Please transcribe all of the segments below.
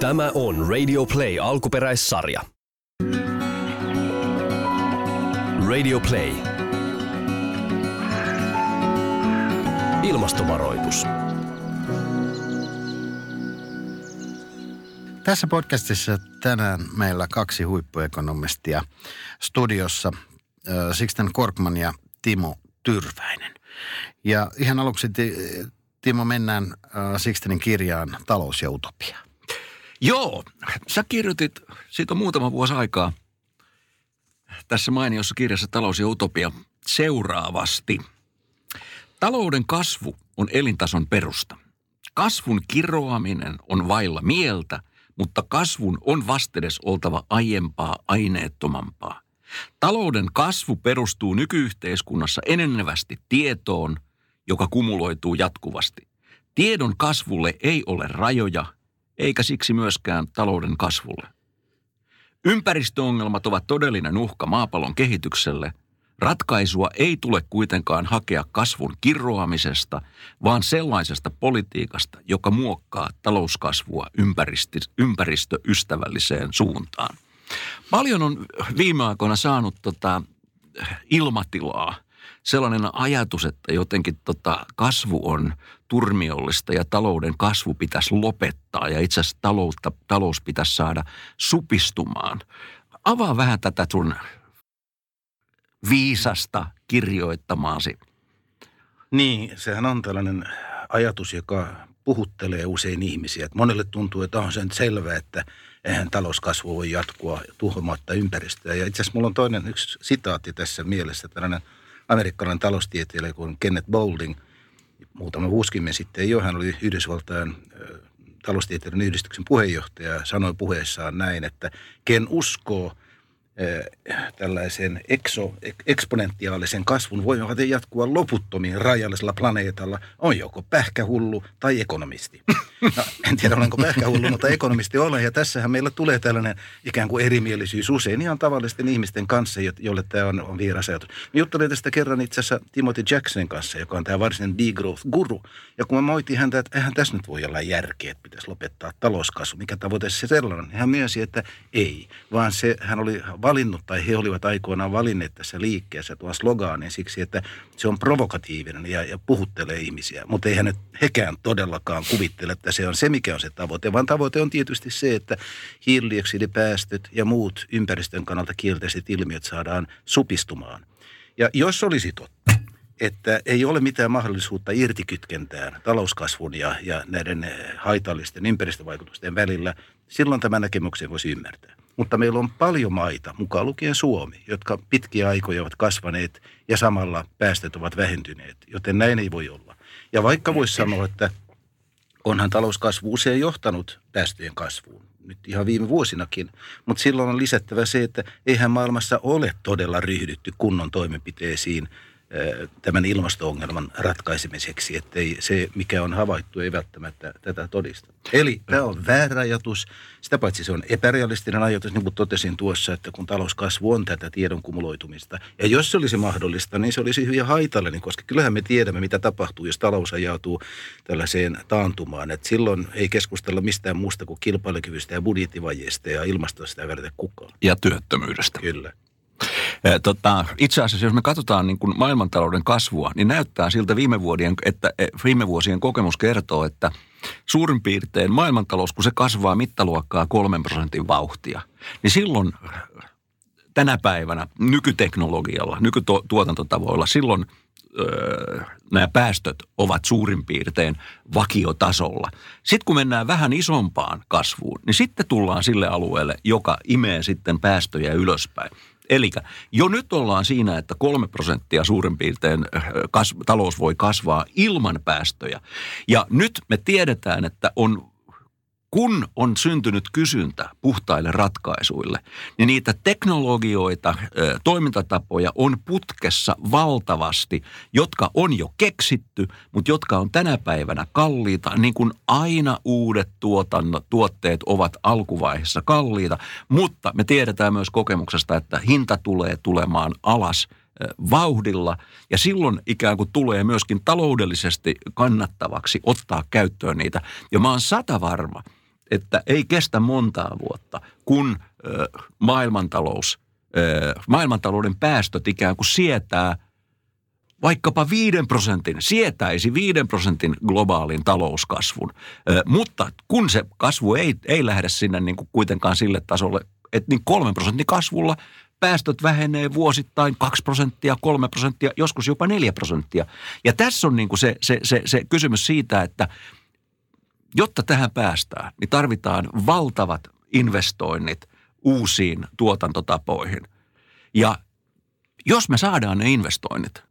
Tämä on Radio Play alkuperäissarja. Radio Play. Ilmastovaroitus. Tässä podcastissa tänään meillä kaksi huippuekonomistia studiossa, äh, Sixten Korkman ja Timo Tyrväinen. Ja ihan aluksi Timo mennään äh, Sixtenin kirjaan Talous ja utopia. Joo, sä kirjoitit, siitä on muutama vuosi aikaa, tässä mainiossa kirjassa Talous ja utopia seuraavasti. Talouden kasvu on elintason perusta. Kasvun kiroaminen on vailla mieltä, mutta kasvun on vastedes oltava aiempaa aineettomampaa. Talouden kasvu perustuu nykyyhteiskunnassa enenevästi tietoon, joka kumuloituu jatkuvasti. Tiedon kasvulle ei ole rajoja, eikä siksi myöskään talouden kasvulle. Ympäristöongelmat ovat todellinen uhka maapallon kehitykselle. Ratkaisua ei tule kuitenkaan hakea kasvun kirroamisesta, vaan sellaisesta politiikasta, joka muokkaa talouskasvua ympäristöystävälliseen suuntaan. Paljon on viime aikoina saanut tota ilmatilaa sellainen ajatus, että jotenkin tota kasvu on turmiollista ja talouden kasvu pitäisi lopettaa ja itse asiassa taloutta, talous pitäisi saada supistumaan. Avaa vähän tätä sun viisasta kirjoittamaasi. Niin, sehän on tällainen ajatus, joka puhuttelee usein ihmisiä. Että monelle tuntuu, että on sen selvää, että eihän talouskasvu voi jatkua tuhoamatta ympäristöä. Ja itse asiassa mulla on toinen yksi sitaatti tässä mielessä, tällainen amerikkalainen taloustieteilijä kuin Kenneth Boulding, muutama vuosikymmen sitten jo, hän oli Yhdysvaltain taloustieteiden yhdistyksen puheenjohtaja, sanoi puheessaan näin, että ken uskoo – tällaisen ekso, eksponentiaalisen kasvun voivat jatkua loputtomiin rajallisella planeetalla, on joko pähkähullu tai ekonomisti. No, en tiedä, olenko pähkähullu, mutta ekonomisti olen. Ja tässähän meillä tulee tällainen ikään kuin erimielisyys usein ihan tavallisten ihmisten kanssa, jolle tämä on, on vieras ajatus. Mä juttelin tästä kerran itse asiassa Timothy Jacksonin kanssa, joka on tämä varsinainen degrowth-guru. Ja kun mä moitin häntä, että eihän tässä nyt voi olla järkeä, että pitäisi lopettaa talouskasvu, mikä tavoite se sellainen. Hän myönsi, että ei, vaan se, hän oli valinnut tai he olivat aikoinaan valinneet tässä liikkeessä tuon slogaanin siksi, että se on provokatiivinen ja, ja puhuttelee ihmisiä. Mutta eihän nyt hekään todellakaan kuvittele, että se on se, mikä on se tavoite, vaan tavoite on tietysti se, että hiilidioksidipäästöt ja muut ympäristön kannalta kielteiset ilmiöt saadaan supistumaan. Ja jos olisi totta, että ei ole mitään mahdollisuutta irtikytkentään talouskasvun ja, ja näiden haitallisten ympäristövaikutusten välillä, silloin tämä näkemyksen voisi ymmärtää. Mutta meillä on paljon maita, mukaan lukien Suomi, jotka pitkiä aikoja ovat kasvaneet ja samalla päästöt ovat vähentyneet, joten näin ei voi olla. Ja vaikka voisi sanoa, että onhan talouskasvu usein johtanut päästöjen kasvuun, nyt ihan viime vuosinakin, mutta silloin on lisättävä se, että eihän maailmassa ole todella ryhdytty kunnon toimenpiteisiin – tämän ilmasto-ongelman ratkaisemiseksi, ettei se, mikä on havaittu, ei välttämättä tätä todista. Eli tämä on väärä ajatus. Sitä paitsi se on epärealistinen ajatus, niin kuin totesin tuossa, että kun talouskasvu on tätä tiedon kumuloitumista. Ja jos se olisi mahdollista, niin se olisi hyvin haitallinen, koska kyllähän me tiedämme, mitä tapahtuu, jos talous ajautuu tällaiseen taantumaan. Että silloin ei keskustella mistään muusta kuin kilpailukyvystä ja budjettivajeista ja ilmastosta ja välitä kukaan. Ja työttömyydestä. Kyllä. Tota, itse asiassa, jos me katsotaan niin kuin maailmantalouden kasvua, niin näyttää siltä viime, vuodien, että e, viime vuosien kokemus kertoo, että suurin piirtein maailmantalous, kun se kasvaa mittaluokkaa kolmen prosentin vauhtia, niin silloin tänä päivänä nykyteknologialla, nykytuotantotavoilla, silloin öö, nämä päästöt ovat suurin piirtein vakiotasolla. Sitten kun mennään vähän isompaan kasvuun, niin sitten tullaan sille alueelle, joka imee sitten päästöjä ylöspäin. Eli jo nyt ollaan siinä, että kolme prosenttia suurin piirtein äh, kas, talous voi kasvaa ilman päästöjä. Ja nyt me tiedetään, että on kun on syntynyt kysyntä puhtaille ratkaisuille, niin niitä teknologioita, toimintatapoja on putkessa valtavasti, jotka on jo keksitty, mutta jotka on tänä päivänä kalliita, niin kuin aina uudet tuotannot, tuotteet ovat alkuvaiheessa kalliita, mutta me tiedetään myös kokemuksesta, että hinta tulee tulemaan alas vauhdilla ja silloin ikään kuin tulee myöskin taloudellisesti kannattavaksi ottaa käyttöön niitä. Ja mä oon sata varma – että ei kestä montaa vuotta, kun maailmantalous, maailmantalouden päästöt ikään kuin sietää vaikkapa viiden prosentin, sietäisi viiden prosentin globaalin talouskasvun. Mutta kun se kasvu ei, ei lähde sinne niin kuin kuitenkaan sille tasolle, että niin kolmen prosentin kasvulla päästöt vähenee vuosittain 2 prosenttia, 3 prosenttia, joskus jopa 4 prosenttia. Ja tässä on niin kuin se, se, se, se kysymys siitä, että jotta tähän päästään, niin tarvitaan valtavat investoinnit uusiin tuotantotapoihin. Ja jos me saadaan ne investoinnit,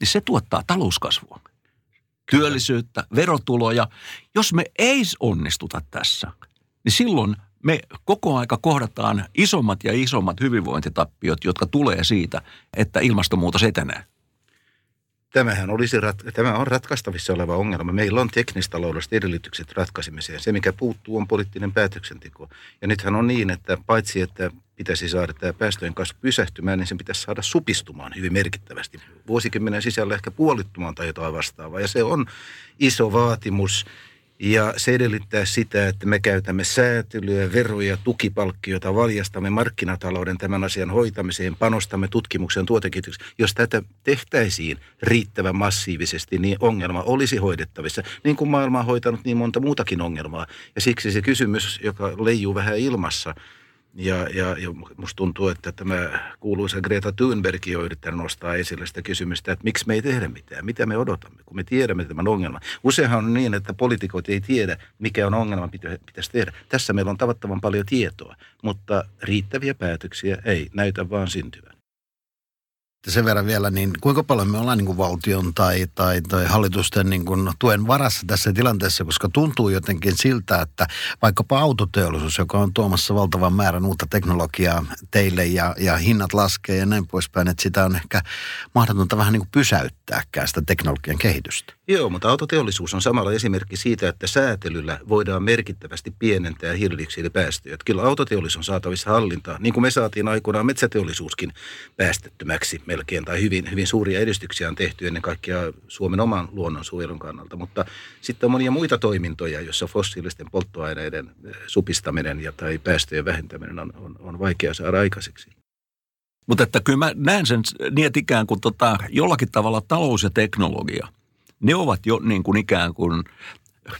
niin se tuottaa talouskasvua, työllisyyttä, verotuloja. Jos me ei onnistuta tässä, niin silloin me koko aika kohdataan isommat ja isommat hyvinvointitappiot, jotka tulee siitä, että ilmastonmuutos etenee. Tämähän olisi, tämä on ratkaistavissa oleva ongelma. Meillä on teknistaloudelliset edellytykset ratkaisemiseen. Se, mikä puuttuu, on poliittinen päätöksenteko. Ja nythän on niin, että paitsi että pitäisi saada tämä päästöjen kasvu pysähtymään, niin sen pitäisi saada supistumaan hyvin merkittävästi. Vuosikymmenen sisällä ehkä puolittumaan tai jotain vastaavaa. Ja se on iso vaatimus ja se edellyttää sitä, että me käytämme säätelyä, veroja, tukipalkkioita, valjastamme markkinatalouden tämän asian hoitamiseen, panostamme tutkimuksen tuotekehitykseen. Jos tätä tehtäisiin riittävän massiivisesti, niin ongelma olisi hoidettavissa. Niin kuin maailma on hoitanut niin monta muutakin ongelmaa. Ja siksi se kysymys, joka leijuu vähän ilmassa – ja, ja, ja musta tuntuu, että tämä kuuluisa Greta Thunberg on yrittänyt nostaa esille sitä kysymystä, että miksi me ei tehdä mitään, mitä me odotamme, kun me tiedämme tämän ongelman. Useinhan on niin, että poliitikot ei tiedä, mikä on ongelma, mitä pitäisi tehdä. Tässä meillä on tavattoman paljon tietoa, mutta riittäviä päätöksiä ei näytä vaan syntyvän sen verran vielä, niin kuinka paljon me ollaan niin kuin valtion tai, tai, tai hallitusten niin kuin tuen varassa tässä tilanteessa, koska tuntuu jotenkin siltä, että vaikkapa autoteollisuus, joka on tuomassa valtavan määrän uutta teknologiaa teille ja, ja hinnat laskee ja näin poispäin, että sitä on ehkä mahdotonta vähän niin kuin pysäyttääkään sitä teknologian kehitystä. Joo, mutta autoteollisuus on samalla esimerkki siitä, että säätelyllä voidaan merkittävästi pienentää hiilidioksidipäästöjä. Kyllä autoteollisuus on saatavissa hallintaa, niin kuin me saatiin aikoinaan metsäteollisuuskin päästettömäksi melkein, tai hyvin, hyvin suuria edistyksiä on tehty ennen kaikkea Suomen oman luonnonsuojelun kannalta. Mutta sitten on monia muita toimintoja, joissa fossiilisten polttoaineiden eh, supistaminen ja tai päästöjen vähentäminen on, on, on vaikea saada aikaiseksi. Mutta että kyllä mä näen sen niin, että ikään kuin tota, jollakin tavalla talous ja teknologia – ne ovat jo niin kuin ikään kuin,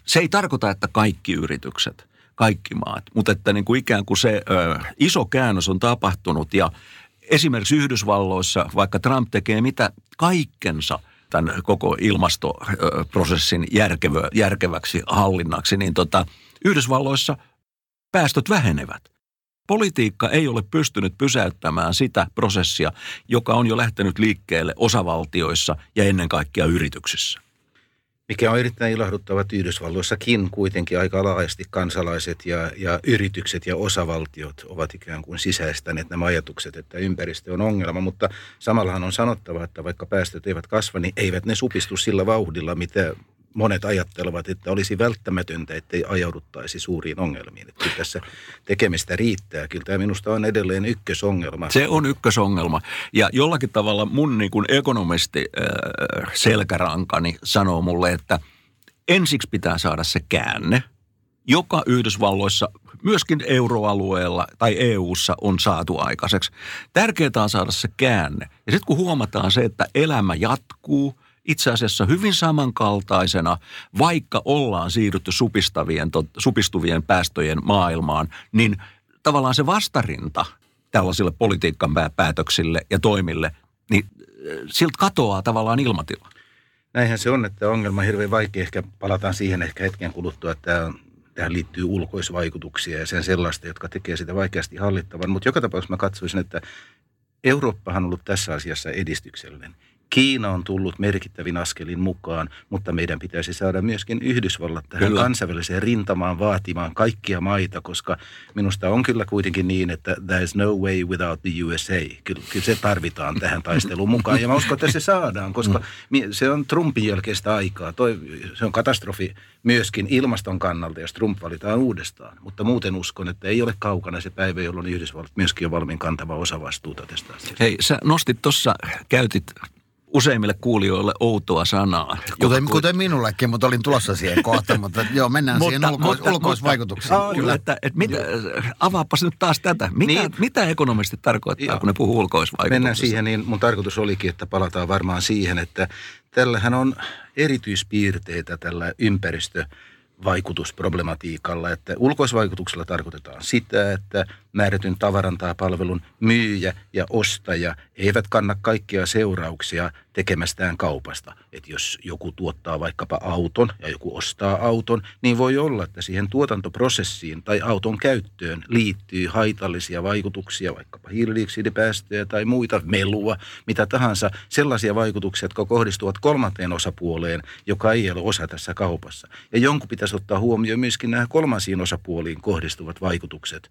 se ei tarkoita, että kaikki yritykset, kaikki maat, mutta että niin kuin ikään kuin se ö, iso käännös on tapahtunut ja esimerkiksi Yhdysvalloissa, vaikka Trump tekee mitä kaikkensa tämän koko ilmastoprosessin järkevä, järkeväksi hallinnaksi, niin tota, Yhdysvalloissa päästöt vähenevät. Politiikka ei ole pystynyt pysäyttämään sitä prosessia, joka on jo lähtenyt liikkeelle osavaltioissa ja ennen kaikkea yrityksissä. Mikä on erittäin ilahduttava, että Yhdysvalloissakin kuitenkin aika laajasti kansalaiset ja, ja yritykset ja osavaltiot ovat ikään kuin sisäistäneet nämä ajatukset, että ympäristö on ongelma. Mutta samallahan on sanottava, että vaikka päästöt eivät kasva, niin eivät ne supistu sillä vauhdilla, mitä monet ajattelevat, että olisi välttämätöntä, ettei ajauduttaisi suuriin ongelmiin. Että tässä tekemistä riittää. Kyllä tämä minusta on edelleen ykkösongelma. Se on ykkösongelma. Ja jollakin tavalla mun niin kuin ekonomisti äh, selkärankani sanoo mulle, että ensiksi pitää saada se käänne, joka Yhdysvalloissa, myöskin euroalueella tai EU:ssa on saatu aikaiseksi. Tärkeää on saada se käänne. Ja sitten kun huomataan se, että elämä jatkuu – itse asiassa hyvin samankaltaisena, vaikka ollaan siirrytty supistavien, supistuvien päästöjen maailmaan, niin tavallaan se vastarinta tällaisille politiikan päätöksille ja toimille, niin äh, siltä katoaa tavallaan ilmatila. Näinhän se on, että ongelma on hirveän vaikea. Ehkä palataan siihen ehkä hetken kuluttua, että tähän liittyy ulkoisvaikutuksia ja sen sellaista, jotka tekee sitä vaikeasti hallittavan. Mutta joka tapauksessa mä katsoisin, että Eurooppahan on ollut tässä asiassa edistyksellinen. Kiina on tullut merkittävin askelin mukaan, mutta meidän pitäisi saada myöskin Yhdysvallat tähän kyllä. kansainväliseen rintamaan vaatimaan kaikkia maita, koska minusta on kyllä kuitenkin niin, että there is no way without the USA. Kyllä, kyllä se tarvitaan tähän taisteluun mukaan ja mä uskon, että se saadaan, koska se on Trumpin jälkeistä aikaa. Toi, se on katastrofi myöskin ilmaston kannalta, jos Trump valitaan uudestaan. Mutta muuten uskon, että ei ole kaukana se päivä, jolloin Yhdysvallat myöskin on valmiin kantava osa vastuuta tästä asiasta. Hei, sä nostit tuossa, käytit useimmille kuulijoille outoa sanaa. Kuten, joka, kuten minullekin, mutta olin tulossa siihen kohtaan, mutta joo, mennään mutta, siihen ulkois, mutta, ulkoisvaikutuksiin. Mutta, kyllä. Että, että mitä, avaapas nyt taas tätä. Mitä, niin. mitä ekonomisti tarkoittaa, joo. kun ne puhuu ulkoisvaikutuksista? Mennään siihen, niin mun tarkoitus olikin, että palataan varmaan siihen, että tällähän on erityispiirteitä tällä ympäristö vaikutusproblematiikalla, että ulkoisvaikutuksella tarkoitetaan sitä, että määrätyn tavaran tai palvelun myyjä ja ostaja eivät kanna kaikkia seurauksia tekemästään kaupasta. Että jos joku tuottaa vaikkapa auton ja joku ostaa auton, niin voi olla, että siihen tuotantoprosessiin tai auton käyttöön liittyy haitallisia vaikutuksia, vaikkapa hiilidioksidipäästöjä tai muita, melua, mitä tahansa, sellaisia vaikutuksia, jotka kohdistuvat kolmanteen osapuoleen, joka ei ole osa tässä kaupassa. Ja jonkun pitäisi ottaa huomioon myöskin nämä kolmansiin osapuoliin kohdistuvat vaikutukset,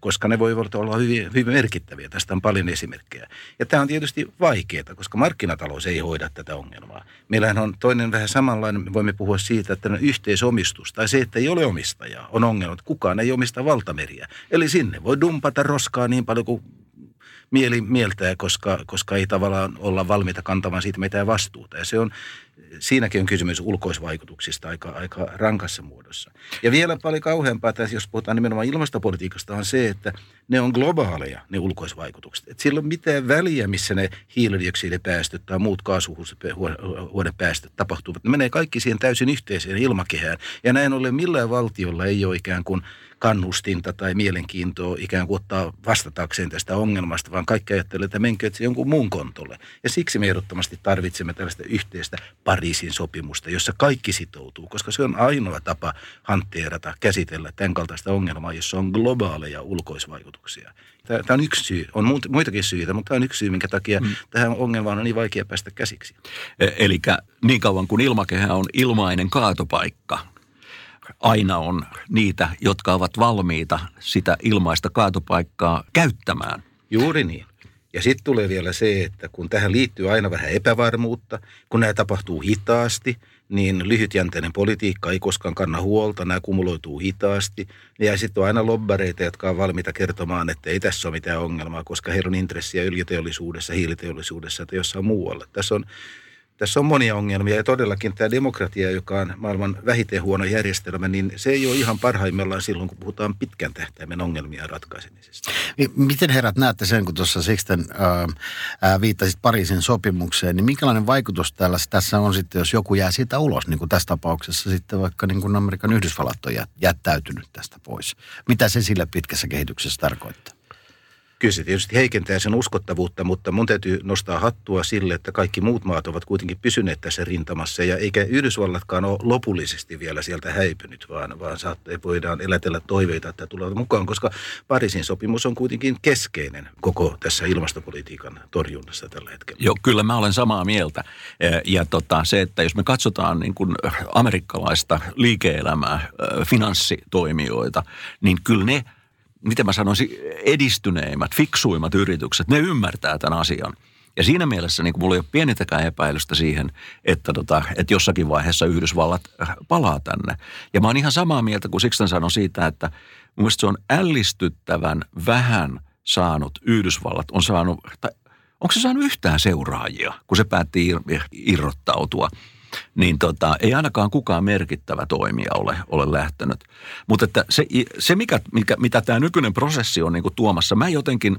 koska koska ne voivat olla hyvin, hyvin merkittäviä. Tästä on paljon esimerkkejä. Ja tämä on tietysti vaikeaa, koska markkinatalous ei hoida tätä ongelmaa. Meillähän on toinen vähän samanlainen, me voimme puhua siitä, että yhteisomistus tai se, että ei ole omistajaa, on ongelma, kukaan ei omista valtameriä. Eli sinne voi dumpata roskaa niin paljon kuin mieli mieltää, koska, koska ei tavallaan olla valmiita kantamaan siitä mitään vastuuta. Ja se on, siinäkin on kysymys ulkoisvaikutuksista aika, aika rankassa muodossa. Ja vielä paljon kauheampaa, että jos puhutaan nimenomaan ilmastopolitiikasta, on se, että ne on globaaleja, ne ulkoisvaikutukset. Et sillä on mitään väliä, missä ne hiilidioksidipäästöt tai muut kaasuhuonepäästöt tapahtuvat. Ne menee kaikki siihen täysin yhteiseen ilmakehään. Ja näin ollen millään valtiolla ei ole ikään kuin – kannustinta tai mielenkiintoa ikään kuin ottaa vastatakseen tästä ongelmasta, vaan kaikki ajattelee, että menkö se jonkun muun kontolle. Ja siksi me ehdottomasti tarvitsemme tällaista yhteistä Pariisin sopimusta, jossa kaikki sitoutuu, koska se on ainoa tapa hanteerata, käsitellä tämän kaltaista ongelmaa, jossa on globaaleja ulkoisvaikutuksia. Tämä on yksi syy. On muitakin syitä, mutta tämä on yksi syy, minkä takia mm. tähän ongelmaan on niin vaikea päästä käsiksi. E- Eli niin kauan kuin ilmakehä on ilmainen kaatopaikka, aina on niitä, jotka ovat valmiita sitä ilmaista kaatopaikkaa käyttämään. Juuri niin. Ja sitten tulee vielä se, että kun tähän liittyy aina vähän epävarmuutta, kun nämä tapahtuu hitaasti, niin lyhytjänteinen politiikka ei koskaan kanna huolta, nämä kumuloituu hitaasti. Ja sitten on aina lobbareita, jotka on valmiita kertomaan, että ei tässä ole mitään ongelmaa, koska heillä on intressiä öljyteollisuudessa, hiiliteollisuudessa tai jossain muualla. Tässä on tässä on monia ongelmia ja todellakin tämä demokratia, joka on maailman vähiten huono järjestelmä, niin se ei ole ihan parhaimmillaan silloin, kun puhutaan pitkän tähtäimen ongelmia ratkaisemisesta. Miten herrat näette sen, kun tuossa Sixten äh, viittasit Pariisin sopimukseen, niin minkälainen vaikutus täällä, tässä on sitten, jos joku jää siitä ulos, niin kuin tässä tapauksessa sitten vaikka niin kuin Amerikan Yhdysvallat on jättäytynyt tästä pois. Mitä se sille pitkässä kehityksessä tarkoittaa? Kyllä se tietysti heikentää sen uskottavuutta, mutta mun täytyy nostaa hattua sille, että kaikki muut maat ovat kuitenkin pysyneet tässä rintamassa ja eikä Yhdysvallatkaan ole lopullisesti vielä sieltä häipynyt, vaan, vaan saatte, voidaan elätellä toiveita, että tulevat mukaan, koska Pariisin sopimus on kuitenkin keskeinen koko tässä ilmastopolitiikan torjunnassa tällä hetkellä. Joo, kyllä mä olen samaa mieltä. Ja tota, se, että jos me katsotaan niin kuin amerikkalaista liike-elämää, finanssitoimijoita, niin kyllä ne – miten mä sanoisin, edistyneimmät, fiksuimmat yritykset, ne ymmärtää tämän asian. Ja siinä mielessä niin mulla ei ole pienintäkään epäilystä siihen, että, tota, että jossakin vaiheessa Yhdysvallat äh, palaa tänne. Ja mä oon ihan samaa mieltä kuin Sixten sanoi siitä, että mun se on ällistyttävän vähän saanut Yhdysvallat, on saanut, tai onko se saanut yhtään seuraajia, kun se päätti irrottautua – niin tota, ei ainakaan kukaan merkittävä toimija ole, ole lähtenyt. Mutta että se, se mikä, mikä, mitä tämä nykyinen prosessi on niin kuin tuomassa, mä jotenkin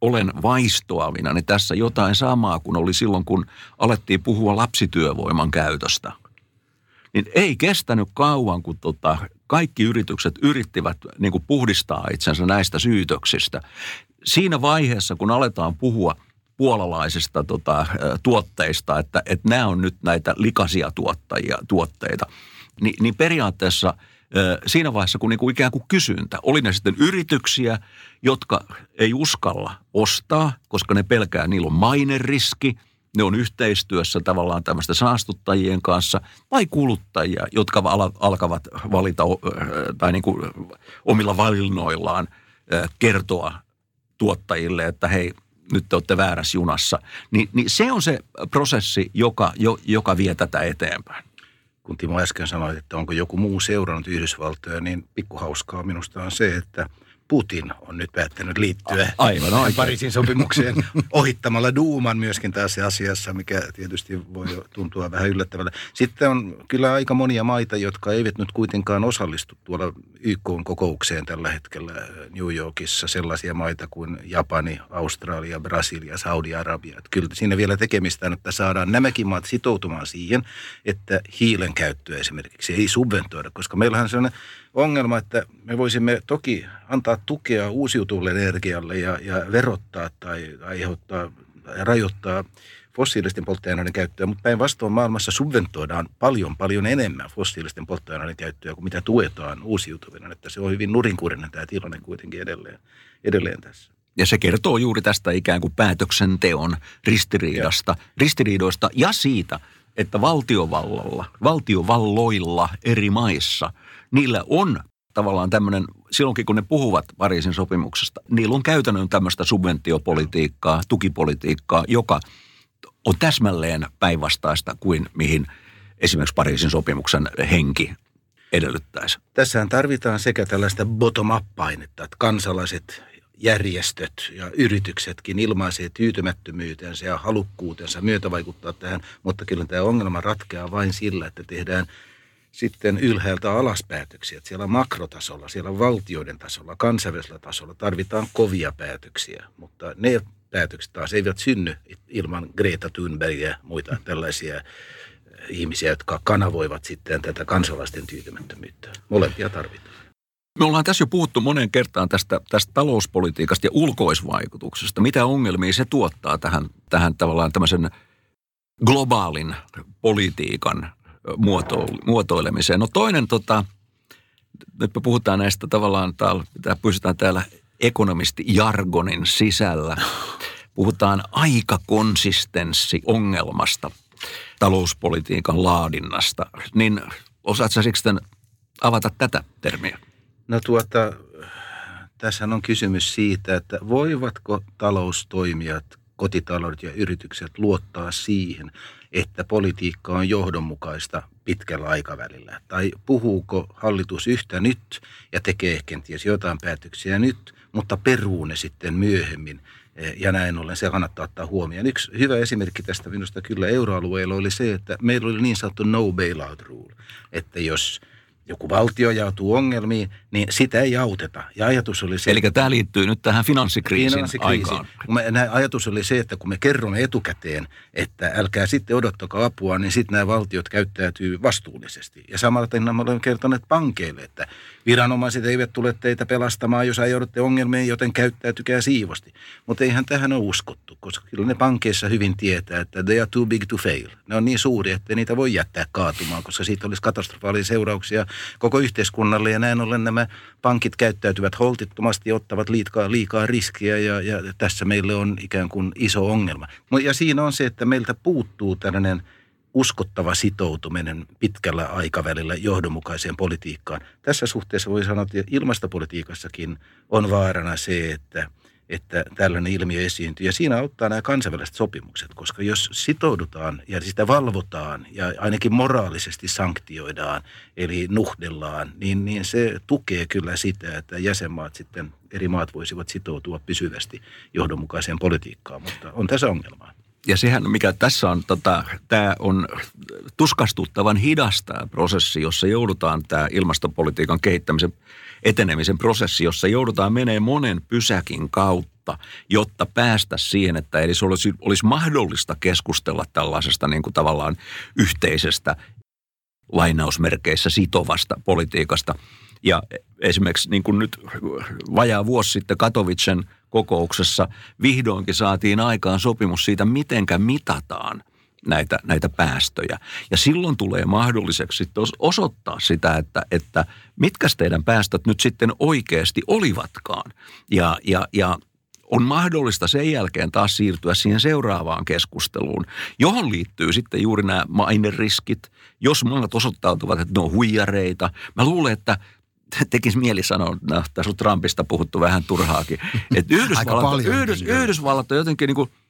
olen vaistoavina niin tässä jotain samaa kuin oli silloin, kun alettiin puhua lapsityövoiman käytöstä. Niin ei kestänyt kauan, kun tota, kaikki yritykset yrittivät niin kuin puhdistaa itsensä näistä syytöksistä. Siinä vaiheessa, kun aletaan puhua – puolalaisista tota, tuotteista, että, että nämä on nyt näitä likaisia tuottajia, tuotteita. Ni, niin periaatteessa siinä vaiheessa, kun niinku ikään kuin kysyntä, oli ne sitten yrityksiä, jotka ei uskalla ostaa, koska ne pelkää, niillä on maineriski, ne on yhteistyössä tavallaan tämmöistä saastuttajien kanssa, vai kuluttajia, jotka alkavat valita tai niin kuin omilla valinnoillaan kertoa tuottajille, että hei, nyt te olette väärässä junassa. Ni, niin se on se prosessi, joka, jo, joka vie tätä eteenpäin. Kun Timo äsken sanoi, että onko joku muu seurannut Yhdysvaltoja, niin pikkuhauskaa minusta on se, että Putin on nyt päättänyt liittyä Aivan oikein. Pariisin sopimukseen ohittamalla Duuman myöskin tässä asiassa, mikä tietysti voi tuntua vähän yllättävällä. Sitten on kyllä aika monia maita, jotka eivät nyt kuitenkaan osallistu tuolla YK-kokoukseen tällä hetkellä New Yorkissa. Sellaisia maita kuin Japani, Australia, Brasilia, Saudi-Arabia. Että kyllä siinä vielä tekemistä on, että saadaan nämäkin maat sitoutumaan siihen, että hiilen käyttöä esimerkiksi ei subventoida, koska meillähän on sellainen ongelma, että me voisimme toki antaa tukea uusiutuvalle energialle ja, ja verottaa tai aiheuttaa rajoittaa fossiilisten polttoaineiden käyttöä, mutta päinvastoin maailmassa subventoidaan paljon, paljon enemmän fossiilisten polttoaineiden käyttöä kuin mitä tuetaan uusiutuvina. Että se on hyvin nurinkurinen tämä tilanne kuitenkin edelleen, edelleen tässä. Ja se kertoo juuri tästä ikään kuin päätöksenteon ristiriidasta, ja. ristiriidoista ja siitä, että valtiovallalla, valtiovalloilla eri maissa, niillä on tavallaan tämmöinen, silloinkin kun ne puhuvat Pariisin sopimuksesta, niillä on käytännön tämmöistä subventiopolitiikkaa, tukipolitiikkaa, joka on täsmälleen päinvastaista kuin mihin esimerkiksi Pariisin sopimuksen henki edellyttäisi. Tässähän tarvitaan sekä tällaista bottom-up-painetta, että kansalaiset järjestöt ja yrityksetkin ilmaisee tyytymättömyytensä ja halukkuutensa myötävaikuttaa tähän, mutta kyllä tämä ongelma ratkeaa vain sillä, että tehdään sitten ylhäältä alaspäätöksiä. Että siellä makrotasolla, siellä valtioiden tasolla, kansainvälisellä tasolla tarvitaan kovia päätöksiä, mutta ne päätökset taas eivät synny ilman Greta Thunbergia ja muita tällaisia ihmisiä, jotka kanavoivat sitten tätä kansalaisten tyytymättömyyttä. Molempia tarvitaan. Me ollaan tässä jo puhuttu monen kertaan tästä, tästä talouspolitiikasta ja ulkoisvaikutuksesta. Mitä ongelmia se tuottaa tähän, tähän tavallaan tämmöisen globaalin politiikan muoto, muotoilemiseen. No toinen, tota, nyt me puhutaan näistä tavallaan, täällä, pysytään täällä ekonomisti-jargonin sisällä. Puhutaan aikakonsistenssi-ongelmasta, talouspolitiikan laadinnasta. Niin osaatko sitten avata tätä termiä? No tuota, tässä on kysymys siitä, että voivatko taloustoimijat, kotitaloudet ja yritykset luottaa siihen, että politiikka on johdonmukaista pitkällä aikavälillä? Tai puhuuko hallitus yhtä nyt ja tekee kenties jotain päätöksiä nyt, mutta peruu ne sitten myöhemmin? Ja näin ollen se kannattaa ottaa huomioon. Yksi hyvä esimerkki tästä minusta kyllä euroalueella oli se, että meillä oli niin sanottu no bailout rule, että jos – joku valtio joutuu ongelmiin, niin sitä ei auteta. Ja ajatus oli se... Eli tämä liittyy nyt tähän finanssikriisin, finanssikriisin. aikaan. Ajatus oli se, että kun me kerromme etukäteen, että älkää sitten odottakaa apua, niin sitten nämä valtiot käyttäytyy vastuullisesti. Ja samalla me olemme kertoneet pankeille, että viranomaiset eivät tule teitä pelastamaan, jos ajaudutte ongelmiin, joten käyttäytykää siivosti. Mutta eihän tähän ole uskottu, koska kyllä ne pankeissa hyvin tietää, että they are too big to fail. Ne on niin suuri, että niitä voi jättää kaatumaan, koska siitä olisi katastrofaalisia seurauksia koko yhteiskunnalle ja näin ollen nämä pankit käyttäytyvät holtittomasti, ottavat liikaa, liikaa riskiä ja, ja tässä meille on ikään kuin iso ongelma. Ja siinä on se, että meiltä puuttuu tällainen uskottava sitoutuminen pitkällä aikavälillä johdonmukaiseen politiikkaan. Tässä suhteessa voi sanoa, että ilmastopolitiikassakin on vaarana se, että – että tällainen ilmiö esiintyy. Ja siinä auttaa nämä kansainväliset sopimukset, koska jos sitoudutaan ja sitä valvotaan ja ainakin moraalisesti sanktioidaan, eli nuhdellaan, niin, niin se tukee kyllä sitä, että jäsenmaat sitten, eri maat voisivat sitoutua pysyvästi johdonmukaiseen politiikkaan, mutta on tässä ongelmaa. Ja sehän, mikä tässä on, tota, tämä on tuskastuttavan hidasta prosessi, jossa joudutaan tämä ilmastopolitiikan kehittämisen etenemisen prosessi, jossa joudutaan menee monen pysäkin kautta, jotta päästä siihen, että edes olisi, olisi mahdollista keskustella tällaisesta niin kuin tavallaan yhteisestä lainausmerkeissä sitovasta politiikasta. Ja esimerkiksi niin kuin nyt vajaa vuosi sitten Katowicen kokouksessa vihdoinkin saatiin aikaan sopimus siitä, mitenkä mitataan – näitä, näitä päästöjä. Ja silloin tulee mahdolliseksi osoittaa sitä, että, että mitkä teidän päästöt nyt sitten oikeasti olivatkaan. Ja, ja, ja on mahdollista sen jälkeen taas siirtyä siihen seuraavaan keskusteluun, johon liittyy sitten juuri nämä maineriskit. Jos maat osoittautuvat, että ne on huijareita. Mä luulen, että tekisi mieli sanoa, no, tässä on Trumpista puhuttu vähän turhaakin, että Yhdysvallat, Yhdys, Yhdysvallat on jotenkin niin kuin –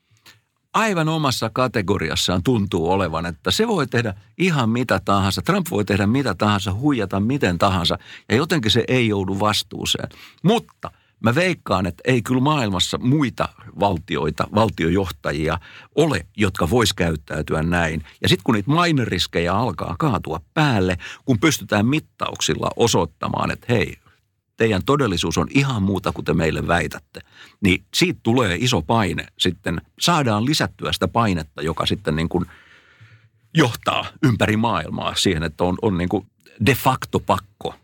aivan omassa kategoriassaan tuntuu olevan, että se voi tehdä ihan mitä tahansa. Trump voi tehdä mitä tahansa, huijata miten tahansa ja jotenkin se ei joudu vastuuseen. Mutta mä veikkaan, että ei kyllä maailmassa muita valtioita, valtiojohtajia ole, jotka vois käyttäytyä näin. Ja sitten kun niitä maineriskejä alkaa kaatua päälle, kun pystytään mittauksilla osoittamaan, että hei, teidän todellisuus on ihan muuta kuin te meille väitätte, niin siitä tulee iso paine sitten. Saadaan lisättyä sitä painetta, joka sitten niin kuin johtaa ympäri maailmaa siihen, että on, on niin kuin de facto pakko.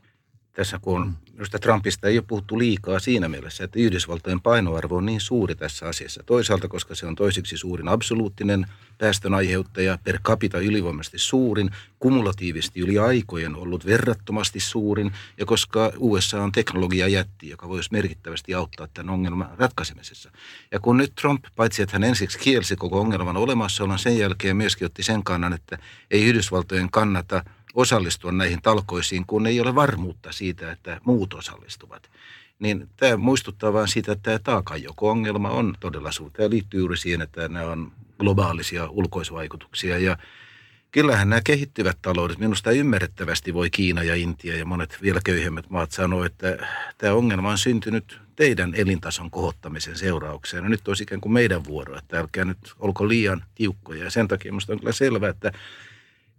Tässä kun Minusta Trumpista ei ole puhuttu liikaa siinä mielessä, että Yhdysvaltojen painoarvo on niin suuri tässä asiassa. Toisaalta, koska se on toiseksi suurin absoluuttinen päästön aiheuttaja, per capita ylivoimaisesti suurin, kumulatiivisesti yli aikojen ollut verrattomasti suurin, ja koska USA on teknologia jätti, joka voisi merkittävästi auttaa tämän ongelman ratkaisemisessa. Ja kun nyt Trump, paitsi että hän ensiksi kielsi koko ongelman olemassaolon, sen jälkeen myöskin otti sen kannan, että ei Yhdysvaltojen kannata – osallistua näihin talkoisiin, kun ei ole varmuutta siitä, että muut osallistuvat. Niin tämä muistuttaa vain siitä, että tämä taakanjoko-ongelma on todella suuri. Tämä liittyy juuri siihen, että nämä on globaalisia ulkoisvaikutuksia ja kyllähän nämä kehittyvät taloudet, minusta ymmärrettävästi voi Kiina ja Intia ja monet vielä köyhemmät maat sanoa, että tämä ongelma on syntynyt teidän elintason kohottamisen seurauksena. Nyt olisi ikään kuin meidän vuoro, että älkää nyt olko liian tiukkoja. Ja sen takia minusta on kyllä selvää, että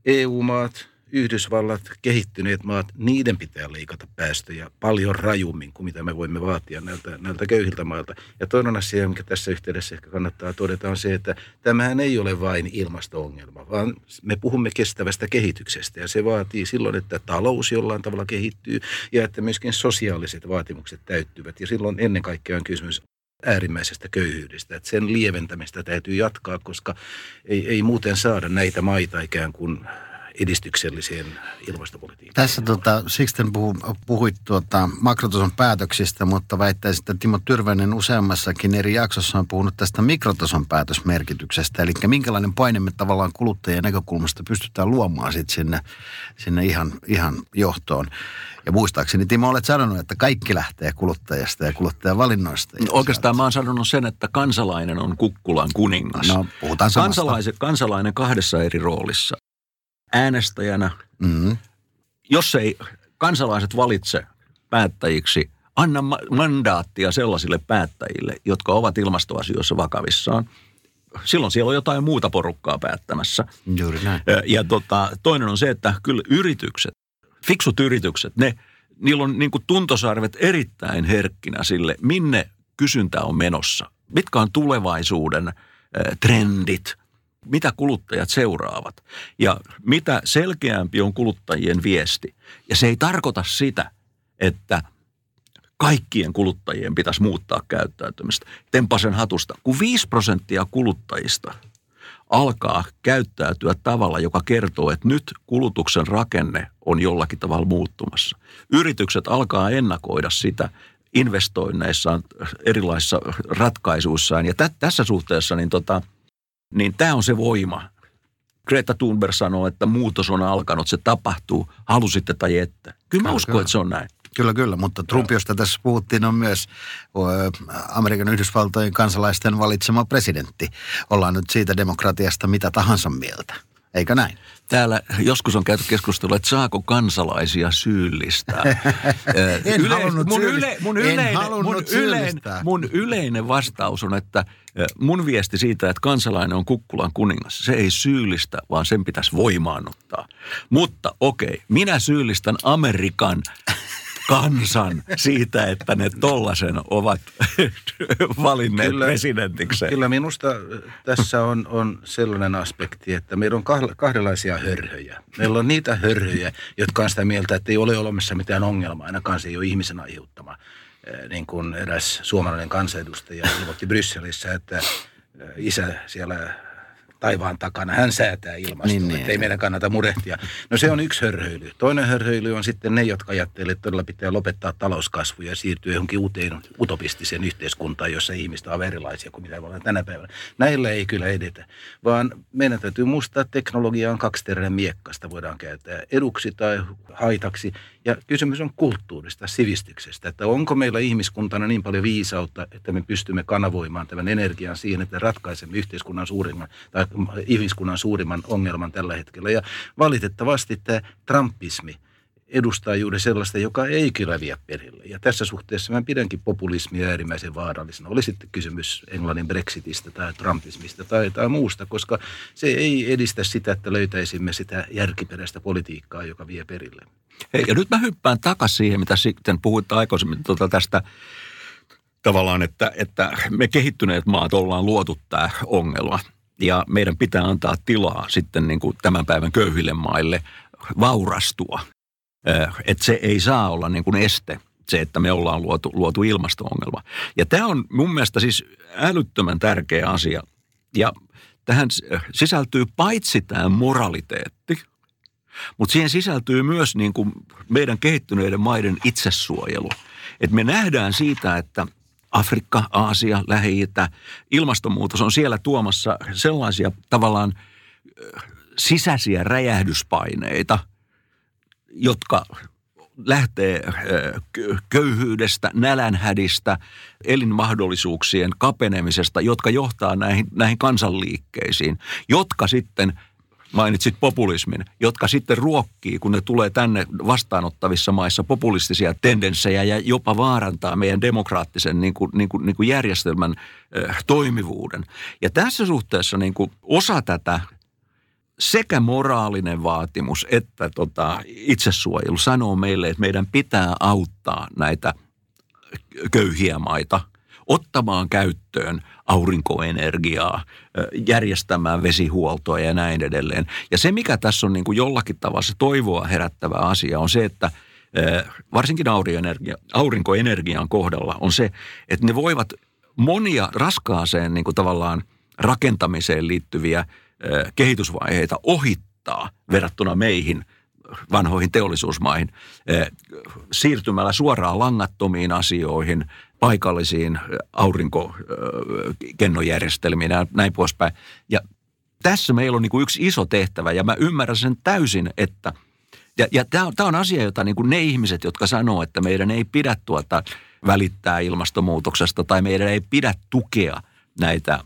EU-maat, Yhdysvallat, kehittyneet maat, niiden pitää leikata päästöjä paljon rajummin kuin mitä me voimme vaatia näiltä, näiltä köyhiltä mailta. Ja toinen asia, mikä tässä yhteydessä ehkä kannattaa todeta, on se, että tämähän ei ole vain ilmasto-ongelma, vaan me puhumme kestävästä kehityksestä. Ja se vaatii silloin, että talous jollain tavalla kehittyy ja että myöskin sosiaaliset vaatimukset täyttyvät. Ja silloin ennen kaikkea on kysymys äärimmäisestä köyhyydestä. Että sen lieventämistä täytyy jatkaa, koska ei, ei muuten saada näitä maita ikään kuin edistykselliseen ilmastopolitiikkaan. Tässä tota, Sixten puhu, puhuit tuota, makrotason päätöksistä, mutta väittäisin, että Timo Tyrväinen useammassakin eri jaksossa on puhunut tästä mikrotason päätösmerkityksestä. Eli minkälainen paine me tavallaan kuluttajien näkökulmasta pystytään luomaan sit sinne, sinne ihan, ihan johtoon. Ja muistaakseni Timo olet sanonut, että kaikki lähtee kuluttajasta ja kuluttajan valinnoista. No, oikeastaan mä oon sanonut sen, että kansalainen on kukkulan kuningas. No, puhutaan. Kansalainen kahdessa eri roolissa äänestäjänä, mm-hmm. jos ei kansalaiset valitse päättäjiksi, anna mandaattia sellaisille päättäjille, jotka ovat ilmastoasioissa vakavissaan. Silloin siellä on jotain muuta porukkaa päättämässä. Juuri näin. Ja, ja tota, toinen on se, että kyllä yritykset, fiksut yritykset, ne, niillä on niin kuin tuntosarvet erittäin herkkinä sille, minne kysyntä on menossa. Mitkä on tulevaisuuden trendit – mitä kuluttajat seuraavat ja mitä selkeämpi on kuluttajien viesti. Ja se ei tarkoita sitä, että kaikkien kuluttajien pitäisi muuttaa käyttäytymistä. Tempasen hatusta, kun 5 prosenttia kuluttajista alkaa käyttäytyä tavalla, joka kertoo, että nyt kulutuksen rakenne on jollakin tavalla muuttumassa. Yritykset alkaa ennakoida sitä investoinneissaan, erilaisissa ratkaisuissaan. Ja tä- tässä suhteessa niin tota, – niin tämä on se voima. Greta Thunberg sanoo, että muutos on alkanut, se tapahtuu, halusitte tai ette. Kyllä mä kyllä, uskon, kyllä. että se on näin. Kyllä, kyllä, mutta Trump, josta tässä puhuttiin, on myös Amerikan Yhdysvaltojen kansalaisten valitsema presidentti. Ollaan nyt siitä demokratiasta mitä tahansa mieltä. Eikö näin? Täällä joskus on käyty keskustelua, että saako kansalaisia syyllistää. en Yle, halunnut mun, yle, mun, yleinen, mun, yleinen, mun yleinen vastaus on, että mun viesti siitä, että kansalainen on kukkulan kuningas, se ei syyllistä, vaan sen pitäisi voimaannuttaa. Mutta okei, okay, minä syyllistän Amerikan kansan siitä, että ne tollasen ovat valinneet kyllä, presidentiksi. Kyllä minusta tässä on, on sellainen aspekti, että meillä on kahdenlaisia hörhöjä. Meillä on niitä hörhöjä, jotka on sitä mieltä, että ei ole olemassa mitään ongelmaa, ainakaan se ei ole ihmisen aiheuttama. Niin kuin eräs suomalainen kansanedustaja ilmoitti Brysselissä, että isä siellä taivaan takana. Hän säätää ilmastoa, niin, niin. ei meidän kannata murehtia. No se on yksi hörhöily. Toinen hörhöily on sitten ne, jotka ajattelevat, että todella pitää lopettaa talouskasvu ja siirtyä johonkin uuteen utopistiseen yhteiskuntaan, jossa ihmistä on erilaisia kuin mitä ollaan tänä päivänä. Näillä ei kyllä edetä, vaan meidän täytyy muistaa, että teknologia on kaksiteräinen miekkasta, voidaan käyttää eduksi tai haitaksi. Ja kysymys on kulttuurista, sivistyksestä, että onko meillä ihmiskuntana niin paljon viisautta, että me pystymme kanavoimaan tämän energian siihen, että ratkaisemme yhteiskunnan suurimman tai ihmiskunnan suurimman ongelman tällä hetkellä. Ja valitettavasti tämä trumpismi edustaa juuri sellaista, joka ei kyllä vie perille. Ja tässä suhteessa mä pidänkin populismia äärimmäisen vaarallisena. Oli sitten kysymys Englannin Brexitistä tai Trumpismista tai, tai muusta, koska se ei edistä sitä, että löytäisimme sitä järkiperäistä politiikkaa, joka vie perille. Hei, ja nyt mä hyppään takaisin siihen, mitä sitten puhuit aikaisemmin tuota tästä tavallaan, että, että me kehittyneet maat ollaan luotu tämä ongelma. Ja meidän pitää antaa tilaa sitten niin kuin tämän päivän köyhille maille vaurastua. Että se ei saa olla niin kuin este, se, että me ollaan luotu, luotu ilmasto-ongelma. Ja tämä on mun mielestä siis älyttömän tärkeä asia. Ja tähän sisältyy paitsi tämä moraliteetti, mutta siihen sisältyy myös niin kuin meidän kehittyneiden maiden itsesuojelu. Että me nähdään siitä, että Afrikka, Aasia, Lähi-Itä, ilmastonmuutos on siellä tuomassa sellaisia tavallaan sisäisiä räjähdyspaineita, jotka lähtee köyhyydestä, nälänhädistä, elinmahdollisuuksien kapenemisesta, jotka johtaa näihin, näihin kansanliikkeisiin, jotka sitten – mainitsit populismin, jotka sitten ruokkii, kun ne tulee tänne vastaanottavissa maissa populistisia tendenssejä ja jopa vaarantaa meidän demokraattisen niin kuin, niin kuin, niin kuin järjestelmän äh, toimivuuden. Ja tässä suhteessa niin kuin osa tätä sekä moraalinen vaatimus että tota, itsesuojelu sanoo meille, että meidän pitää auttaa näitä köyhiä maita – ottamaan käyttöön aurinkoenergiaa, järjestämään vesihuoltoa ja näin edelleen. Ja se, mikä tässä on niin kuin jollakin tavalla se toivoa herättävä asia, on se, että varsinkin aurinkoenergian kohdalla on se, että ne voivat monia raskaaseen niin kuin tavallaan rakentamiseen liittyviä kehitysvaiheita ohittaa verrattuna meihin – vanhoihin teollisuusmaihin siirtymällä suoraan langattomiin asioihin, paikallisiin aurinkokennojärjestelmiin ja näin poispäin. Ja tässä meillä on niin kuin yksi iso tehtävä ja mä ymmärrän sen täysin, että ja, ja tämä on, asia, jota niin kuin ne ihmiset, jotka sanoo, että meidän ei pidä tuota välittää ilmastonmuutoksesta tai meidän ei pidä tukea näitä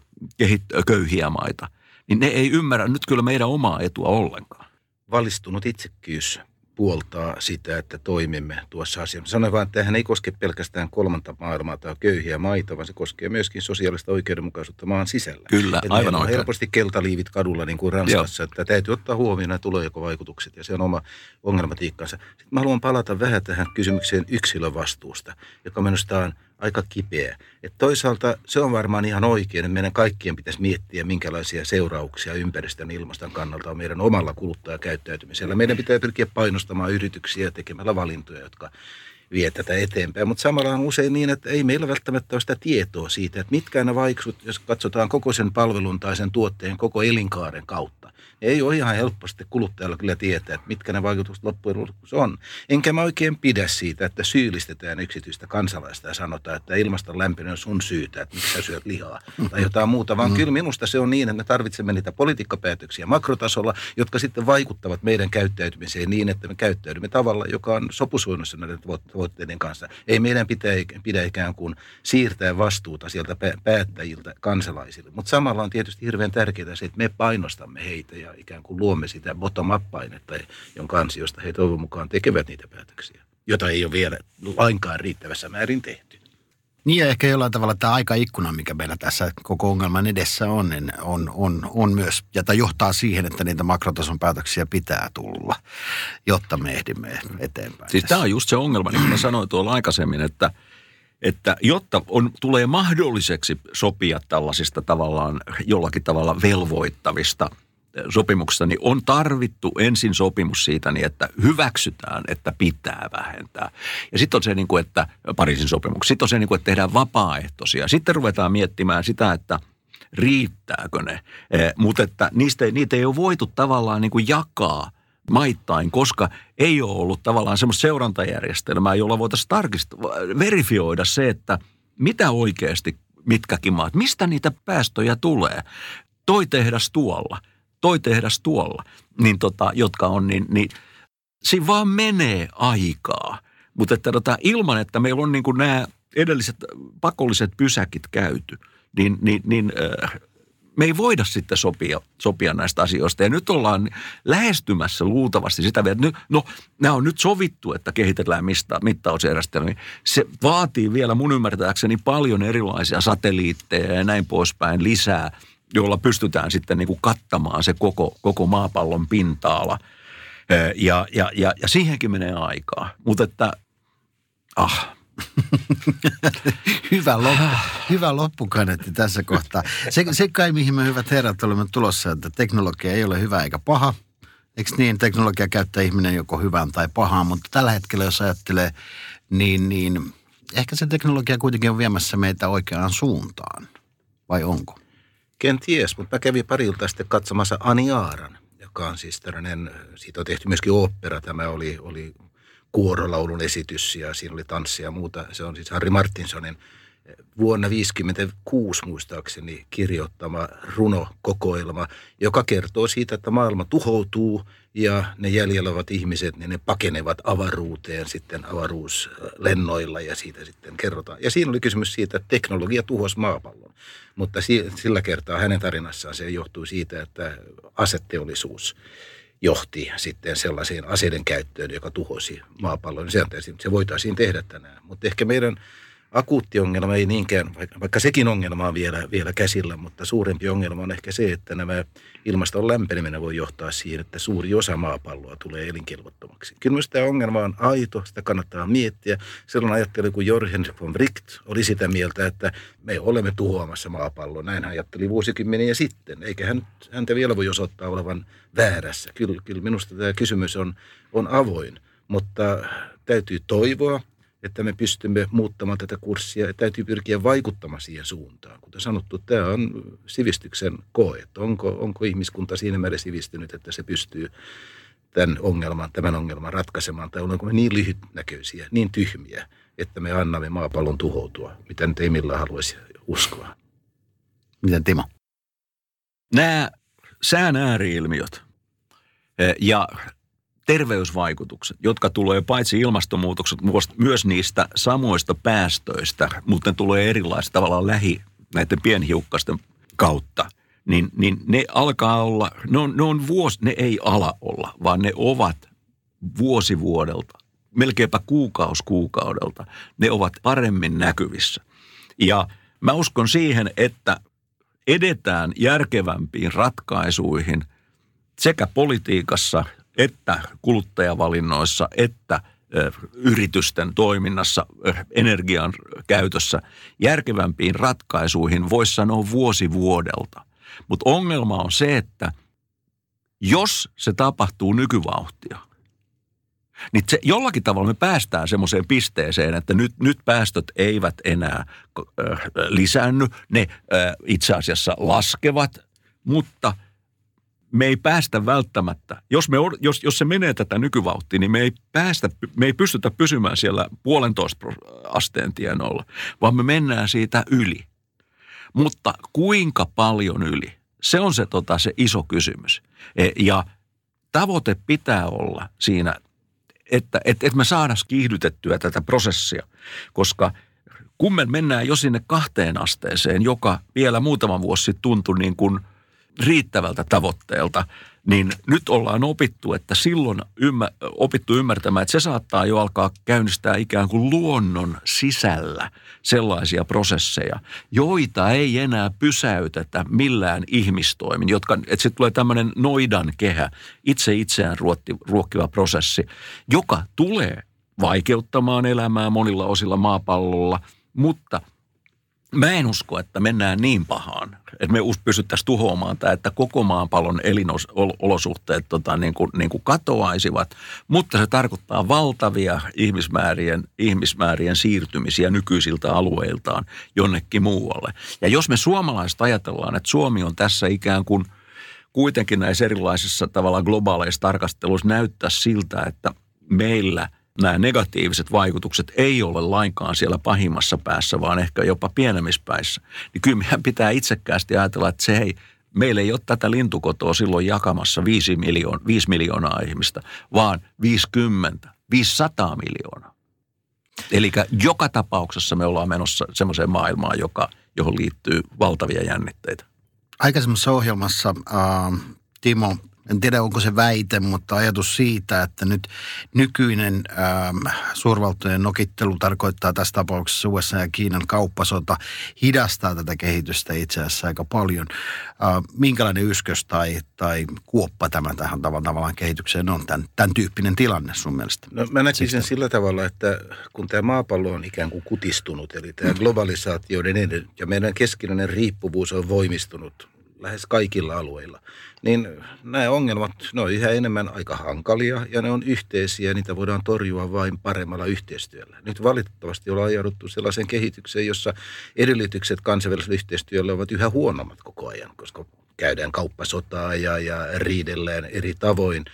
köyhiä maita, niin ne ei ymmärrä nyt kyllä meidän omaa etua ollenkaan. Valistunut itsekkyys puoltaa sitä, että toimimme tuossa asiassa. Sanoin vain, että hän ei koske pelkästään kolmanta maailmaa tai köyhiä maita, vaan se koskee myöskin sosiaalista oikeudenmukaisuutta maan sisällä. Kyllä, että aivan oikein. helposti keltaliivit kadulla niin kuin Ranskassa, Joo. että täytyy ottaa huomioon nämä tulonjakovaikutukset ja se on oma ongelmatiikkansa. Sitten mä haluan palata vähän tähän kysymykseen yksilövastuusta, joka minusta on – aika kipeä. Et toisaalta se on varmaan ihan oikein, että meidän kaikkien pitäisi miettiä, minkälaisia seurauksia ympäristön ilmaston kannalta on meidän omalla kuluttajakäyttäytymisellä. Meidän pitää pyrkiä painostamaan yrityksiä tekemällä valintoja, jotka vie tätä eteenpäin. Mutta samalla on usein niin, että ei meillä välttämättä ole sitä tietoa siitä, että mitkä ne vaikutukset, jos katsotaan koko sen palvelun tai sen tuotteen koko elinkaaren kautta. Ei ole ihan helposti kuluttajalla kyllä tietää, että mitkä ne vaikutukset loppujen lopuksi on. Enkä mä oikein pidä siitä, että syyllistetään yksityistä kansalaista ja sanotaan, että ilmaston lämpöinen on sun syytä, että miksi sä syöt lihaa tai jotain muuta. Vaan kyllä minusta se on niin, että me tarvitsemme niitä politiikkapäätöksiä makrotasolla, jotka sitten vaikuttavat meidän käyttäytymiseen niin, että me käyttäydymme tavalla, joka on sopusuunnossa näiden tavoitteiden kanssa. Ei meidän pitää, pidä ikään kuin siirtää vastuuta sieltä päättäjiltä kansalaisille. Mutta samalla on tietysti hirveän tärkeää se, että me painostamme heitä ja ikään kuin luomme sitä bottom-up-painetta, jonka ansiosta he toivon mukaan tekevät niitä päätöksiä, jota ei ole vielä lainkaan riittävässä määrin tehty. Niin ja ehkä jollain tavalla tämä aikaikkuna, mikä meillä tässä koko ongelman edessä on, niin on, on, on myös, ja tämä johtaa siihen, että niitä makrotason päätöksiä pitää tulla, jotta me ehdimme eteenpäin. Siis tämä on just se ongelma, niin kuin mä sanoin tuolla aikaisemmin, että, että jotta on, tulee mahdolliseksi sopia tällaisista tavallaan jollakin tavalla velvoittavista – sopimuksessa, niin on tarvittu ensin sopimus siitä, niin että hyväksytään, että pitää vähentää. Ja sitten on se, niin kuin, että Pariisin sopimus. Sitten on se, niin kuin, että tehdään vapaaehtoisia. Sitten ruvetaan miettimään sitä, että riittääkö ne. Eh, mutta että niistä, niitä ei ole voitu tavallaan niin kuin jakaa maittain, koska ei ole ollut tavallaan semmoista seurantajärjestelmää, jolla voitaisiin tarkistaa, verifioida se, että mitä oikeasti mitkäkin maat, mistä niitä päästöjä tulee. Toi tehdas tuolla – toi tehdas tuolla, niin tota, jotka on, niin, niin siinä vaan menee aikaa. Mutta että tota, ilman, että meillä on niin kuin nämä edelliset pakolliset pysäkit käyty, niin, niin, niin äh, me ei voida sitten sopia, sopia näistä asioista. Ja nyt ollaan lähestymässä luultavasti sitä, että nyt, no nämä on nyt sovittu, että kehitellään mistä, mittausjärjestelmiä. Se vaatii vielä mun ymmärtääkseni paljon erilaisia satelliitteja ja näin poispäin lisää, jolla pystytään sitten niin kuin kattamaan se koko, koko maapallon pinta-ala. Ja, ja, ja, ja siihenkin menee aikaa. Mutta että, ah, hyvä, loppu, hyvä loppukanetti tässä kohtaa. Se, se kai, mihin me hyvät herrat olemme tulossa, että teknologia ei ole hyvä eikä paha. Eikö niin, teknologia käyttää ihminen joko hyvään tai pahaan, mutta tällä hetkellä, jos ajattelee, niin, niin ehkä se teknologia kuitenkin on viemässä meitä oikeaan suuntaan. Vai onko? Kenties, mutta mä kävin parilta sitten katsomassa Aniaaran, joka on siis tällainen, siitä on tehty myöskin opera. Tämä oli, oli kuorolaulun esitys ja siinä oli tanssia ja muuta. Se on siis Harry Martinsonin vuonna 1956 muistaakseni kirjoittama runokokoelma, joka kertoo siitä, että maailma tuhoutuu ja ne jäljellä olevat ihmiset, niin ne pakenevat avaruuteen sitten avaruuslennoilla ja siitä sitten kerrotaan. Ja siinä oli kysymys siitä, että teknologia tuhosi maapallon. Mutta sillä kertaa hänen tarinassaan se johtuu siitä, että asetteollisuus johti sitten sellaiseen aseiden käyttöön, joka tuhosi maapallon. Se, se voitaisiin tehdä tänään. Mutta ehkä meidän akuutti ongelma ei niinkään, vaikka sekin ongelma on vielä, vielä käsillä, mutta suurempi ongelma on ehkä se, että nämä ilmaston lämpeneminen voi johtaa siihen, että suuri osa maapalloa tulee elinkelvottomaksi. Kyllä myös tämä ongelma on aito, sitä kannattaa miettiä. Silloin ajatteli, kun Jorgen von Wright oli sitä mieltä, että me olemme tuhoamassa maapalloa. Näin hän ajatteli vuosikymmeniä sitten, eikä hän, häntä vielä voi osoittaa olevan väärässä. Kyllä, kyllä minusta tämä kysymys on, on avoin, mutta täytyy toivoa, että me pystymme muuttamaan tätä kurssia ja täytyy pyrkiä vaikuttamaan siihen suuntaan. Kuten sanottu, tämä on sivistyksen koe, että onko, onko ihmiskunta siinä määrin sivistynyt, että se pystyy tämän ongelman, tämän ongelman ratkaisemaan, tai onko me niin lyhytnäköisiä, niin tyhmiä, että me annamme maapallon tuhoutua, mitä nyt ei millään haluaisi uskoa. Miten Timo? Nämä sään ääriilmiöt eh, ja terveysvaikutukset, jotka tulee paitsi ilmastonmuutokset, myös niistä samoista päästöistä, mutta ne tulee erilaisista tavallaan lähi näiden pienhiukkasten kautta, niin, niin ne alkaa olla, ne on, ne on vuosi, ne ei ala olla, vaan ne ovat vuosi vuodelta, melkeinpä kuukaus kuukaudelta, ne ovat paremmin näkyvissä. Ja mä uskon siihen, että edetään järkevämpiin ratkaisuihin sekä politiikassa että kuluttajavalinnoissa, että yritysten toiminnassa, energian käytössä järkevämpiin ratkaisuihin, voisi sanoa vuosi vuodelta. Mutta ongelma on se, että jos se tapahtuu nykyvauhtia, niin se, jollakin tavalla me päästään semmoiseen pisteeseen, että nyt, nyt päästöt eivät enää lisäänny, ne itse asiassa laskevat, mutta – me ei päästä välttämättä, jos, me, jos, jos se menee tätä nykyvauhtia, niin me ei, päästä, me ei pystytä pysymään siellä puolentoista asteen tienoilla, vaan me mennään siitä yli. Mutta kuinka paljon yli? Se on se, tota, se iso kysymys. E, ja tavoite pitää olla siinä, että, että, että me saadaan kiihdytettyä tätä prosessia, koska kun me mennään jo sinne kahteen asteeseen, joka vielä muutama vuosi sitten tuntui niin kuin – riittävältä tavoitteelta, niin nyt ollaan opittu, että silloin ymmär, opittu ymmärtämään, että se saattaa jo alkaa käynnistää ikään kuin luonnon sisällä sellaisia prosesseja, joita ei enää pysäytetä millään ihmistoimin, jotka, että se tulee tämmöinen noidan kehä, itse itseään ruotti, ruokkiva prosessi, joka tulee vaikeuttamaan elämää monilla osilla maapallolla, mutta – Mä en usko, että mennään niin pahaan, että me pystyttäisiin tuhoamaan tämä, että koko maapallon elinolosuhteet tota, niin kuin, niin kuin katoaisivat, mutta se tarkoittaa valtavia ihmismäärien, ihmismäärien siirtymisiä nykyisiltä alueiltaan jonnekin muualle. Ja jos me suomalaiset ajatellaan, että Suomi on tässä ikään kuin kuitenkin näissä erilaisissa tavalla globaaleissa tarkasteluissa näyttää siltä, että meillä – nämä negatiiviset vaikutukset ei ole lainkaan siellä pahimmassa päässä, vaan ehkä jopa pienemmissä päissä, niin kyllä meidän pitää itsekkäästi ajatella, että se ei, meillä ei ole tätä lintukotoa silloin jakamassa 5, miljoon, 5 miljoonaa ihmistä, vaan 50, 500 miljoonaa. Eli joka tapauksessa me ollaan menossa semmoiseen maailmaan, joka, johon liittyy valtavia jännitteitä. Aikaisemmassa ohjelmassa äh, Timo en tiedä onko se väite, mutta ajatus siitä, että nyt nykyinen ähm, suurvaltojen nokittelu tarkoittaa tässä tapauksessa USA ja Kiinan kauppasota hidastaa tätä kehitystä itse asiassa aika paljon. Äh, minkälainen yskös tai, tai kuoppa tämä tähän tavallaan kehitykseen on, tämän, tämän tyyppinen tilanne sun mielestä? No mä näkisin sen sillä tavalla, että kun tämä maapallo on ikään kuin kutistunut, eli tämä globalisaatioiden ja meidän keskinäinen riippuvuus on voimistunut lähes kaikilla alueilla, niin nämä ongelmat, ne on yhä enemmän aika hankalia ja ne on yhteisiä, niitä voidaan torjua vain paremmalla yhteistyöllä. Nyt valitettavasti ollaan ajauduttu sellaiseen kehitykseen, jossa edellytykset kansainväliselle yhteistyölle ovat yhä huonommat koko ajan, koska käydään kauppasotaa ja, ja riidellään eri tavoin.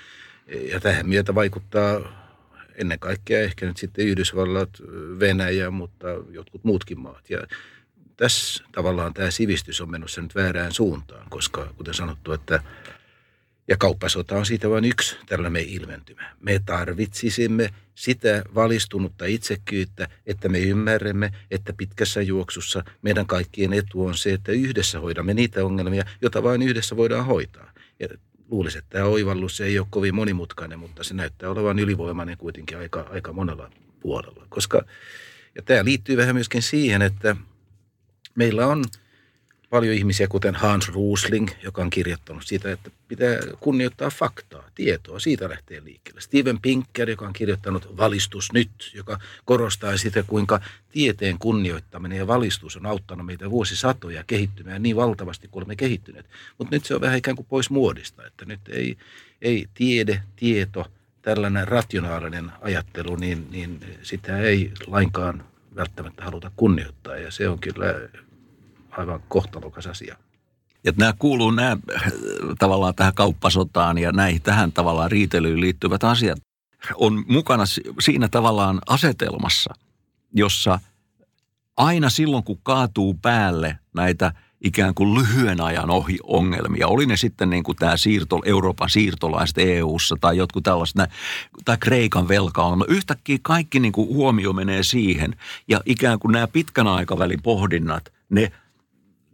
Ja tähän myötä vaikuttaa ennen kaikkea ehkä nyt sitten Yhdysvallat, Venäjä, mutta jotkut muutkin maat. Ja tässä tavallaan tämä sivistys on menossa nyt väärään suuntaan, koska kuten sanottu, että ja kauppasota on siitä vain yksi tällainen ilmentymä. Me tarvitsisimme sitä valistunutta itsekyyttä, että me ymmärrämme, että pitkässä juoksussa meidän kaikkien etu on se, että yhdessä hoidamme niitä ongelmia, joita vain yhdessä voidaan hoitaa. Ja luulisin, että tämä oivallus ei ole kovin monimutkainen, mutta se näyttää olevan ylivoimainen kuitenkin aika, aika monella puolella. Koska, ja tämä liittyy vähän myöskin siihen, että – meillä on paljon ihmisiä, kuten Hans Rusling, joka on kirjoittanut siitä, että pitää kunnioittaa faktaa, tietoa. Siitä lähtee liikkeelle. Steven Pinker, joka on kirjoittanut Valistus nyt, joka korostaa sitä, kuinka tieteen kunnioittaminen ja valistus on auttanut meitä vuosisatoja kehittymään niin valtavasti kuin olemme kehittyneet. Mutta nyt se on vähän ikään kuin pois muodista, että nyt ei, ei tiede, tieto, tällainen rationaalinen ajattelu, niin, niin sitä ei lainkaan välttämättä haluta kunnioittaa ja se on kyllä aivan kohtalokas asia. Ja nämä kuuluu nämä tavallaan tähän kauppasotaan ja näihin tähän tavallaan riitelyyn liittyvät asiat on mukana siinä tavallaan asetelmassa, jossa aina silloin kun kaatuu päälle näitä ikään kuin lyhyen ajan ohi ongelmia. Oli ne sitten niin kuin tämä siirto, Euroopan siirtolaiset EU-ssa tai jotkut tällaiset, tai Kreikan velkaongelma. Yhtäkkiä kaikki niin kuin huomio menee siihen ja ikään kuin nämä pitkän aikavälin pohdinnat, ne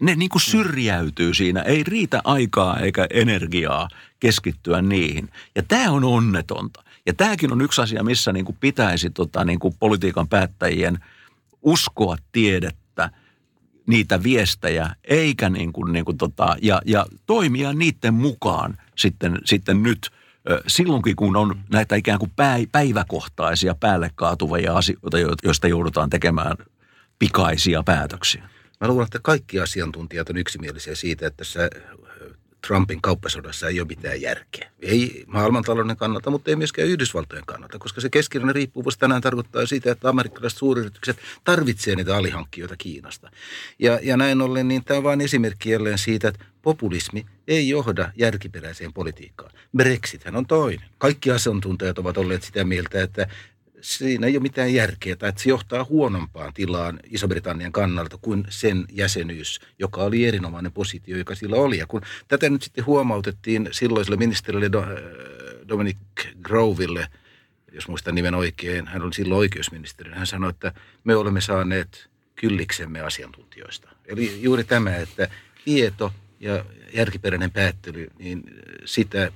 ne niin kuin syrjäytyy siinä. Ei riitä aikaa eikä energiaa keskittyä niihin. Ja tämä on onnetonta. Ja tämäkin on yksi asia, missä niin kuin pitäisi tota, niin kuin politiikan päättäjien uskoa tiedettä niitä viestejä, eikä niin kuin, niin kuin tota, ja, ja toimia niiden mukaan sitten, sitten nyt silloinkin, kun on näitä ikään kuin päiväkohtaisia päälle kaatuvia asioita, joista joudutaan tekemään pikaisia päätöksiä. Mä luulen, että kaikki asiantuntijat on yksimielisiä siitä, että tässä Trumpin kauppasodassa ei ole mitään järkeä. Ei maailmantalouden kannalta, mutta ei myöskään Yhdysvaltojen kannalta, koska se keskinäinen riippuvuus tänään tarkoittaa sitä, että amerikkalaiset suuryritykset tarvitsevat niitä alihankkijoita Kiinasta. Ja, ja näin ollen, niin tämä on vain esimerkki jälleen siitä, että populismi ei johda järkiperäiseen politiikkaan. Brexithän on toinen. Kaikki asiantuntijat ovat olleet sitä mieltä, että siinä ei ole mitään järkeä, tai että se johtaa huonompaan tilaan Iso-Britannian kannalta kuin sen jäsenyys, joka oli erinomainen positio, joka sillä oli. Ja kun tätä nyt sitten huomautettiin silloiselle ministerille äh, Dominic Groville, jos muistan nimen oikein, hän oli silloin oikeusministeri, hän sanoi, että me olemme saaneet kylliksemme asiantuntijoista. Eli juuri tämä, että tieto ja järkiperäinen päättely, niin sitä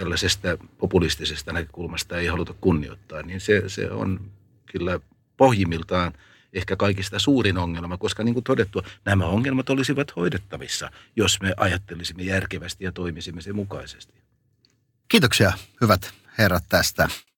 tällaisesta populistisesta näkökulmasta ei haluta kunnioittaa, niin se, se on kyllä pohjimmiltaan ehkä kaikista suurin ongelma, koska niin kuin todettu, nämä ongelmat olisivat hoidettavissa, jos me ajattelisimme järkevästi ja toimisimme sen mukaisesti. Kiitoksia hyvät herrat tästä